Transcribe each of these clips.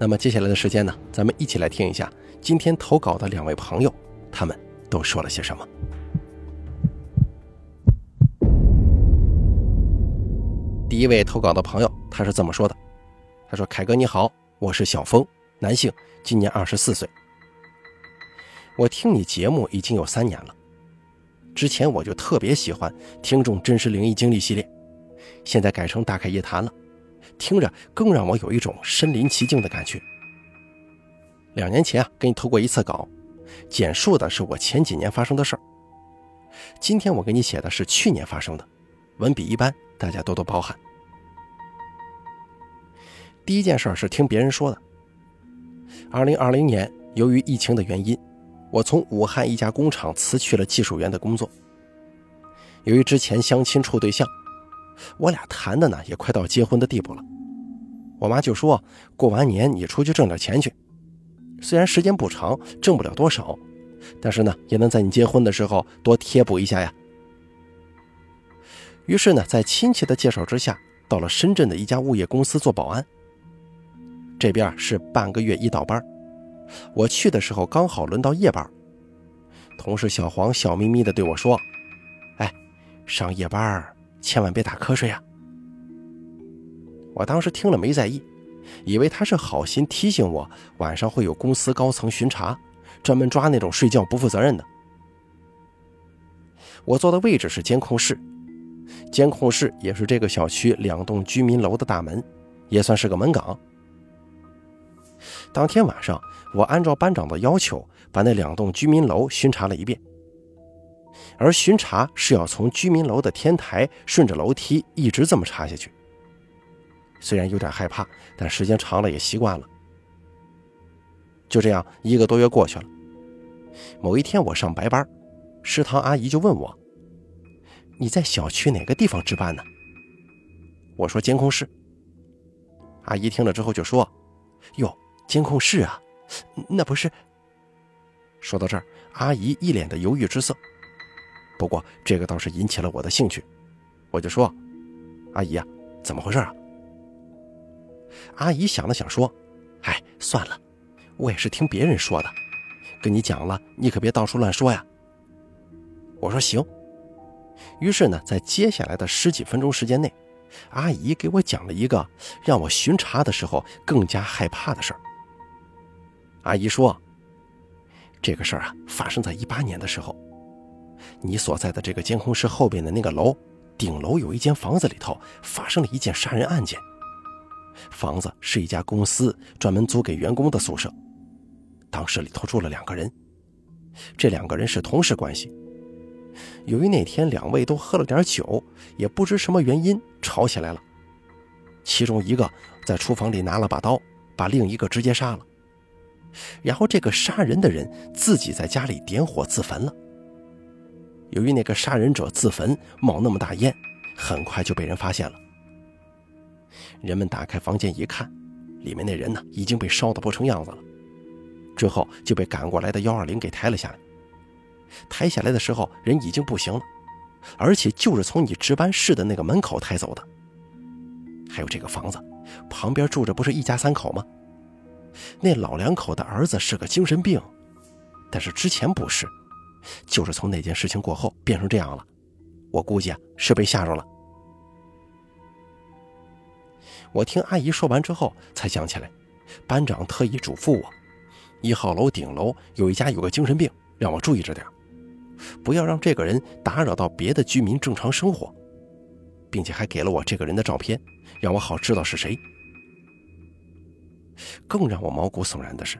那么接下来的时间呢，咱们一起来听一下今天投稿的两位朋友，他们都说了些什么。第一位投稿的朋友，他是这么说的：“他说，凯哥你好，我是小峰，男性，今年二十四岁。我听你节目已经有三年了，之前我就特别喜欢听众真实灵异经历系列，现在改成大开夜谈了。”听着更让我有一种身临其境的感觉。两年前啊，给你投过一次稿，简述的是我前几年发生的事儿。今天我给你写的是去年发生的，文笔一般，大家多多包涵。第一件事是听别人说的。二零二零年，由于疫情的原因，我从武汉一家工厂辞去了技术员的工作。由于之前相亲处对象。我俩谈的呢，也快到结婚的地步了。我妈就说：“过完年你出去挣点钱去，虽然时间不长，挣不了多少，但是呢，也能在你结婚的时候多贴补一下呀。”于是呢，在亲戚的介绍之下，到了深圳的一家物业公司做保安。这边是半个月一倒班，我去的时候刚好轮到夜班。同事小黄笑眯眯地对我说：“哎，上夜班。”千万别打瞌睡啊！我当时听了没在意，以为他是好心提醒我晚上会有公司高层巡查，专门抓那种睡觉不负责任的。我坐的位置是监控室，监控室也是这个小区两栋居民楼的大门，也算是个门岗。当天晚上，我按照班长的要求，把那两栋居民楼巡查了一遍。而巡查是要从居民楼的天台顺着楼梯一直这么查下去。虽然有点害怕，但时间长了也习惯了。就这样一个多月过去了。某一天我上白班，食堂阿姨就问我：“你在小区哪个地方值班呢？”我说：“监控室。”阿姨听了之后就说：“哟，监控室啊，那不是……”说到这儿，阿姨一脸的犹豫之色。不过这个倒是引起了我的兴趣，我就说：“阿姨呀，怎么回事啊？”阿姨想了想说：“哎，算了，我也是听别人说的，跟你讲了，你可别到处乱说呀。”我说：“行。”于是呢，在接下来的十几分钟时间内，阿姨给我讲了一个让我巡查的时候更加害怕的事儿。阿姨说：“这个事儿啊，发生在一八年的时候。”你所在的这个监控室后边的那个楼，顶楼有一间房子，里头发生了一件杀人案件。房子是一家公司专门租给员工的宿舍，当时里头住了两个人，这两个人是同事关系。由于那天两位都喝了点酒，也不知什么原因吵起来了。其中一个在厨房里拿了把刀，把另一个直接杀了。然后这个杀人的人自己在家里点火自焚了。由于那个杀人者自焚冒那么大烟，很快就被人发现了。人们打开房间一看，里面那人呢已经被烧得不成样子了。之后就被赶过来的幺二零给抬了下来。抬下来的时候，人已经不行了，而且就是从你值班室的那个门口抬走的。还有这个房子旁边住着不是一家三口吗？那老两口的儿子是个精神病，但是之前不是。就是从那件事情过后变成这样了，我估计啊是被吓着了。我听阿姨说完之后才想起来，班长特意嘱咐我，一号楼顶楼有一家有个精神病，让我注意着点，不要让这个人打扰到别的居民正常生活，并且还给了我这个人的照片，让我好知道是谁。更让我毛骨悚然的是。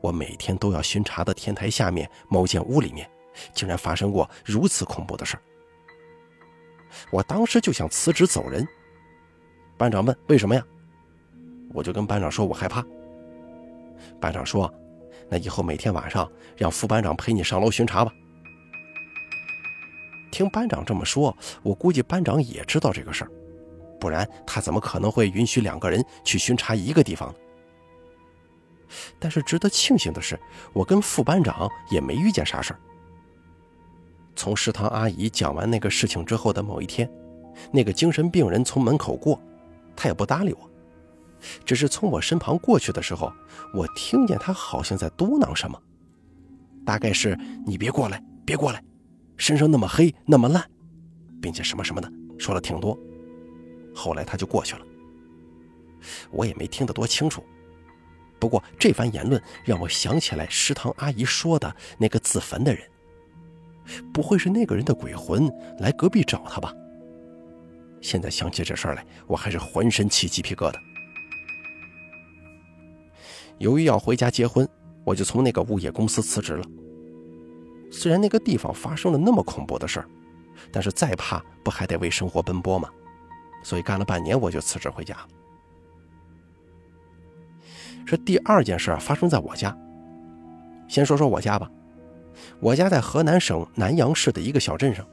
我每天都要巡查的天台下面某间屋里面，竟然发生过如此恐怖的事我当时就想辞职走人。班长问：“为什么呀？”我就跟班长说：“我害怕。”班长说：“那以后每天晚上让副班长陪你上楼巡查吧。”听班长这么说，我估计班长也知道这个事儿，不然他怎么可能会允许两个人去巡查一个地方呢？但是值得庆幸的是，我跟副班长也没遇见啥事儿。从食堂阿姨讲完那个事情之后的某一天，那个精神病人从门口过，他也不搭理我，只是从我身旁过去的时候，我听见他好像在嘟囔什么，大概是“你别过来，别过来，身上那么黑，那么烂”，并且什么什么的，说了挺多。后来他就过去了，我也没听得多清楚。不过这番言论让我想起来食堂阿姨说的那个自焚的人。不会是那个人的鬼魂来隔壁找他吧？现在想起这事儿来，我还是浑身起鸡皮疙瘩。由于要回家结婚，我就从那个物业公司辞职了。虽然那个地方发生了那么恐怖的事儿，但是再怕不还得为生活奔波吗？所以干了半年我就辞职回家了。这第二件事发生在我家。先说说我家吧。我家在河南省南阳市的一个小镇上。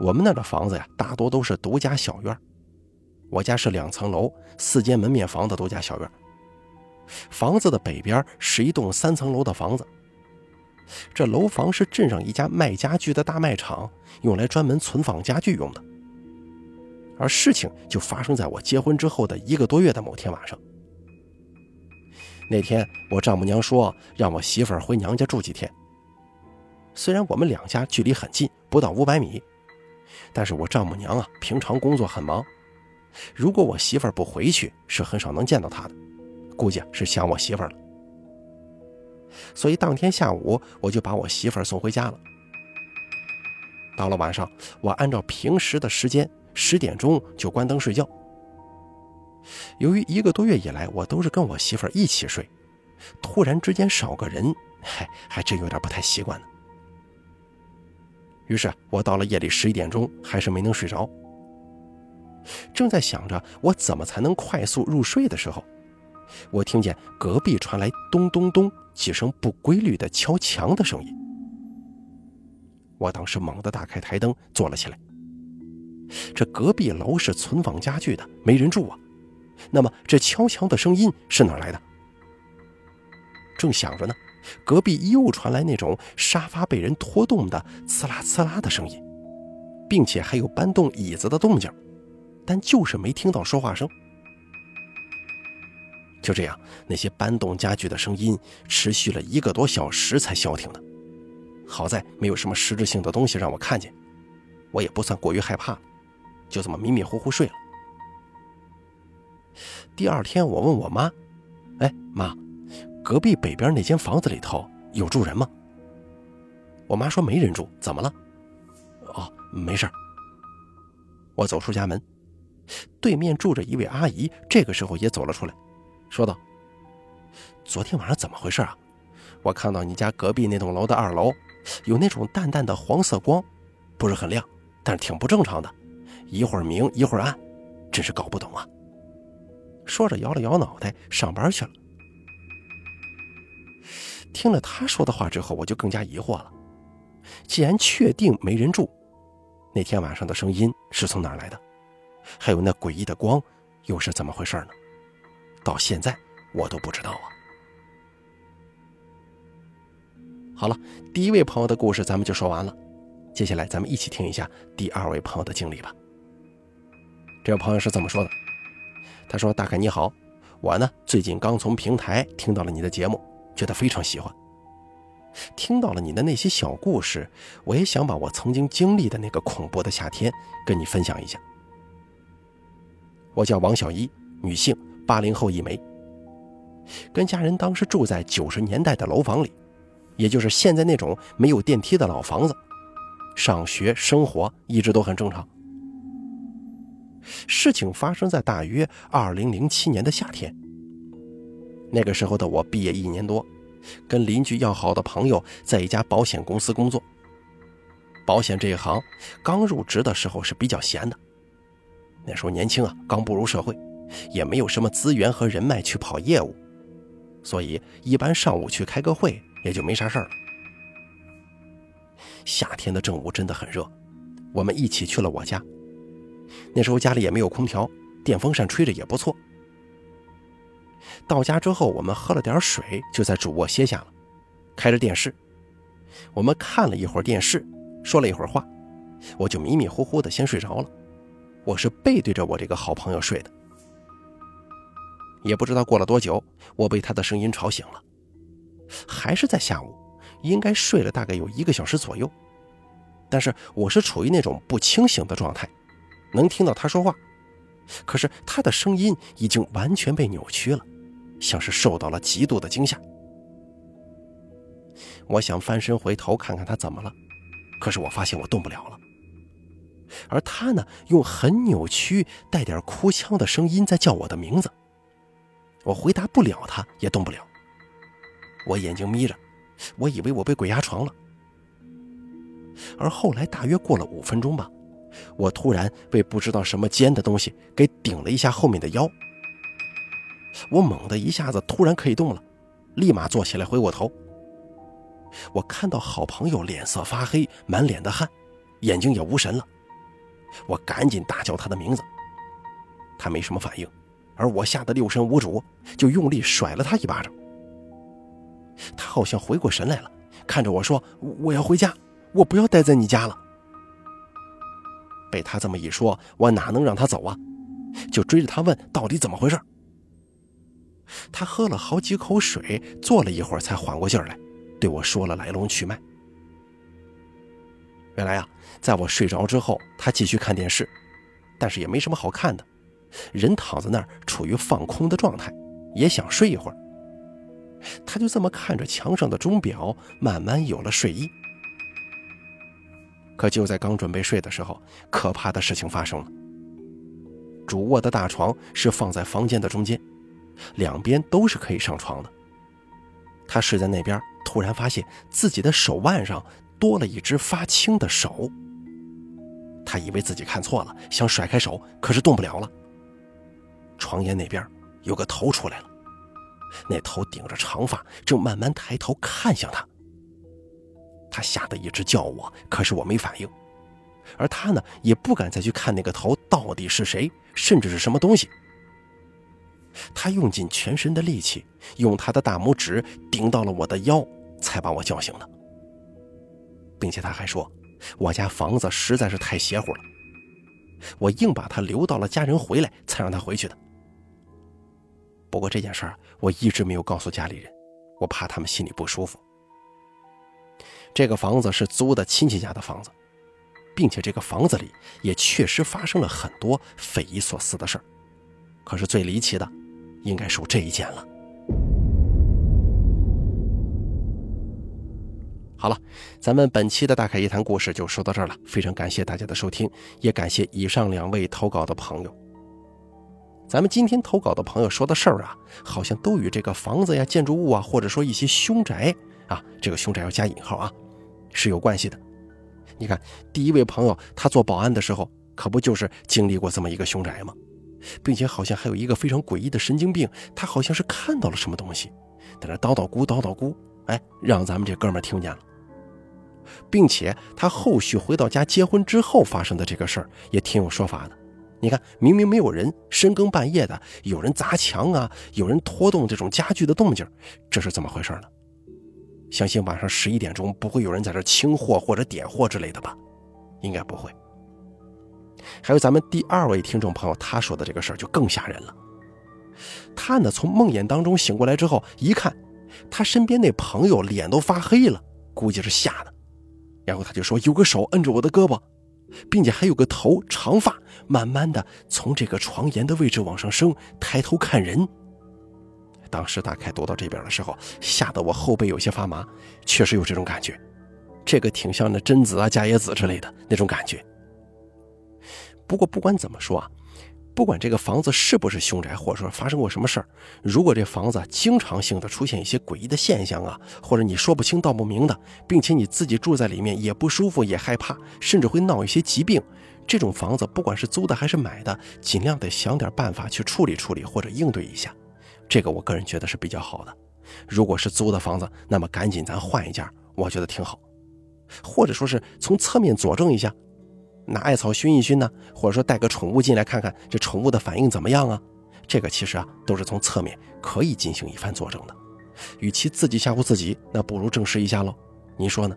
我们那的房子呀，大多都是独家小院。我家是两层楼、四间门面房的独家小院。房子的北边是一栋三层楼的房子。这楼房是镇上一家卖家具的大卖场，用来专门存放家具用的。而事情就发生在我结婚之后的一个多月的某天晚上。那天我丈母娘说让我媳妇儿回娘家住几天。虽然我们两家距离很近，不到五百米，但是我丈母娘啊，平常工作很忙，如果我媳妇儿不回去，是很少能见到她的，估计是想我媳妇儿了。所以当天下午，我就把我媳妇儿送回家了。到了晚上，我按照平时的时间，十点钟就关灯睡觉。由于一个多月以来，我都是跟我媳妇儿一起睡，突然之间少个人，嗨，还真有点不太习惯呢。于是我到了夜里十一点钟，还是没能睡着。正在想着我怎么才能快速入睡的时候，我听见隔壁传来咚咚咚几声不规律的敲墙的声音。我当时猛地打开台灯，坐了起来。这隔壁楼是存放家具的，没人住啊。那么这敲墙的声音是哪来的？正想着呢。隔壁又传来那种沙发被人拖动的刺啦刺啦的声音，并且还有搬动椅子的动静，但就是没听到说话声。就这样，那些搬动家具的声音持续了一个多小时才消停的。好在没有什么实质性的东西让我看见，我也不算过于害怕，就这么迷迷糊糊睡了。第二天，我问我妈：“哎，妈。”隔壁北边那间房子里头有住人吗？我妈说没人住，怎么了？哦，没事我走出家门，对面住着一位阿姨，这个时候也走了出来，说道：“昨天晚上怎么回事啊？我看到你家隔壁那栋楼的二楼有那种淡淡的黄色光，不是很亮，但是挺不正常的，一会儿明一会儿暗，真是搞不懂啊。”说着摇了摇脑袋，上班去了。听了他说的话之后，我就更加疑惑了。既然确定没人住，那天晚上的声音是从哪来的？还有那诡异的光又是怎么回事呢？到现在我都不知道啊。好了，第一位朋友的故事咱们就说完了，接下来咱们一起听一下第二位朋友的经历吧。这位朋友是怎么说的？他说：“大凯你好，我呢最近刚从平台听到了你的节目。”觉得非常喜欢。听到了你的那些小故事，我也想把我曾经经历的那个恐怖的夏天跟你分享一下。我叫王小一，女性，八零后一枚。跟家人当时住在九十年代的楼房里，也就是现在那种没有电梯的老房子。上学生活一直都很正常。事情发生在大约二零零七年的夏天。那个时候的我毕业一年多，跟邻居要好的朋友在一家保险公司工作。保险这一行刚入职的时候是比较闲的，那时候年轻啊，刚步入社会，也没有什么资源和人脉去跑业务，所以一般上午去开个会也就没啥事儿了。夏天的正午真的很热，我们一起去了我家。那时候家里也没有空调，电风扇吹着也不错。到家之后，我们喝了点水，就在主卧歇下了，开着电视。我们看了一会儿电视，说了一会儿话，我就迷迷糊糊的先睡着了。我是背对着我这个好朋友睡的。也不知道过了多久，我被他的声音吵醒了，还是在下午，应该睡了大概有一个小时左右。但是我是处于那种不清醒的状态，能听到他说话，可是他的声音已经完全被扭曲了，像是受到了极度的惊吓。我想翻身回头看看他怎么了，可是我发现我动不了了。而他呢，用很扭曲、带点哭腔的声音在叫我的名字。我回答不了，他也动不了。我眼睛眯着，我以为我被鬼压床了。而后来大约过了五分钟吧，我突然被不知道什么尖的东西给顶了一下后面的腰。我猛地一下子突然可以动了，立马坐起来回过头。我看到好朋友脸色发黑，满脸的汗，眼睛也无神了。我赶紧大叫他的名字，他没什么反应。而我吓得六神无主，就用力甩了他一巴掌。他好像回过神来了，看着我说：“我要回家，我不要待在你家了。”被他这么一说，我哪能让他走啊？就追着他问到底怎么回事。他喝了好几口水，坐了一会儿才缓过劲儿来，对我说了来龙去脉。原来啊，在我睡着之后，他继续看电视，但是也没什么好看的。人躺在那儿，处于放空的状态，也想睡一会儿。他就这么看着墙上的钟表，慢慢有了睡意。可就在刚准备睡的时候，可怕的事情发生了。主卧的大床是放在房间的中间，两边都是可以上床的。他睡在那边，突然发现自己的手腕上多了一只发青的手。他以为自己看错了，想甩开手，可是动不了了。床沿那边有个头出来了，那头顶着长发，正慢慢抬头看向他。他吓得一直叫我，可是我没反应，而他呢，也不敢再去看那个头到底是谁，甚至是什么东西。他用尽全身的力气，用他的大拇指顶到了我的腰，才把我叫醒的，并且他还说，我家房子实在是太邪乎了，我硬把他留到了家人回来，才让他回去的。不过这件事儿我一直没有告诉家里人，我怕他们心里不舒服。这个房子是租的亲戚家的房子，并且这个房子里也确实发生了很多匪夷所思的事儿。可是最离奇的，应该属这一件了。好了，咱们本期的大凯一谈故事就说到这儿了，非常感谢大家的收听，也感谢以上两位投稿的朋友。咱们今天投稿的朋友说的事儿啊，好像都与这个房子呀、建筑物啊，或者说一些凶宅啊，这个凶宅要加引号啊，是有关系的。你看，第一位朋友他做保安的时候，可不就是经历过这么一个凶宅吗？并且好像还有一个非常诡异的神经病，他好像是看到了什么东西，在那叨叨咕叨叨咕，哎，让咱们这哥们听见了，并且他后续回到家结婚之后发生的这个事儿也挺有说法的。你看，明明没有人，深更半夜的有人砸墙啊，有人拖动这种家具的动静，这是怎么回事呢？相信晚上十一点钟不会有人在这清货或者点货之类的吧？应该不会。还有咱们第二位听众朋友他说的这个事儿就更吓人了。他呢从梦魇当中醒过来之后，一看他身边那朋友脸都发黑了，估计是吓的，然后他就说有个手摁着我的胳膊。并且还有个头，长发，慢慢的从这个床沿的位置往上升，抬头看人。当时大凯读到这边的时候，吓得我后背有些发麻，确实有这种感觉，这个挺像那贞子啊、伽椰子之类的那种感觉。不过不管怎么说啊。不管这个房子是不是凶宅，或者说发生过什么事儿，如果这房子经常性的出现一些诡异的现象啊，或者你说不清道不明的，并且你自己住在里面也不舒服也害怕，甚至会闹一些疾病，这种房子不管是租的还是买的，尽量得想点办法去处理处理或者应对一下，这个我个人觉得是比较好的，如果是租的房子，那么赶紧咱换一家，我觉得挺好。或者说是从侧面佐证一下，拿艾草熏一熏呢，或者说带个宠物进来看看这宠物的反应怎么样啊？这个其实啊都是从侧面可以进行一番佐证的。与其自己吓唬自己，那不如证实一下喽。您说呢？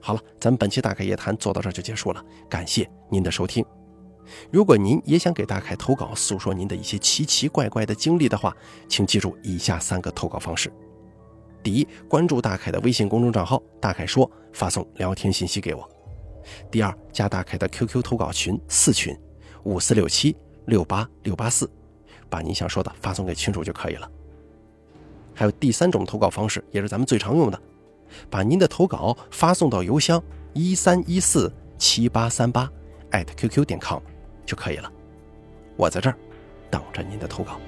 好了，咱们本期大凯夜谈做到这就结束了，感谢您的收听。如果您也想给大凯投稿，诉说您的一些奇奇怪怪的经历的话，请记住以下三个投稿方式：第一，关注大凯的微信公众账号“大凯说”，发送聊天信息给我；第二，加大凯的 QQ 投稿群四群五四六七六八六八四，把您想说的发送给群主就可以了。还有第三种投稿方式，也是咱们最常用的，把您的投稿发送到邮箱一三一四七八三八艾特 QQ 点 com。就可以了，我在这儿等着您的投稿。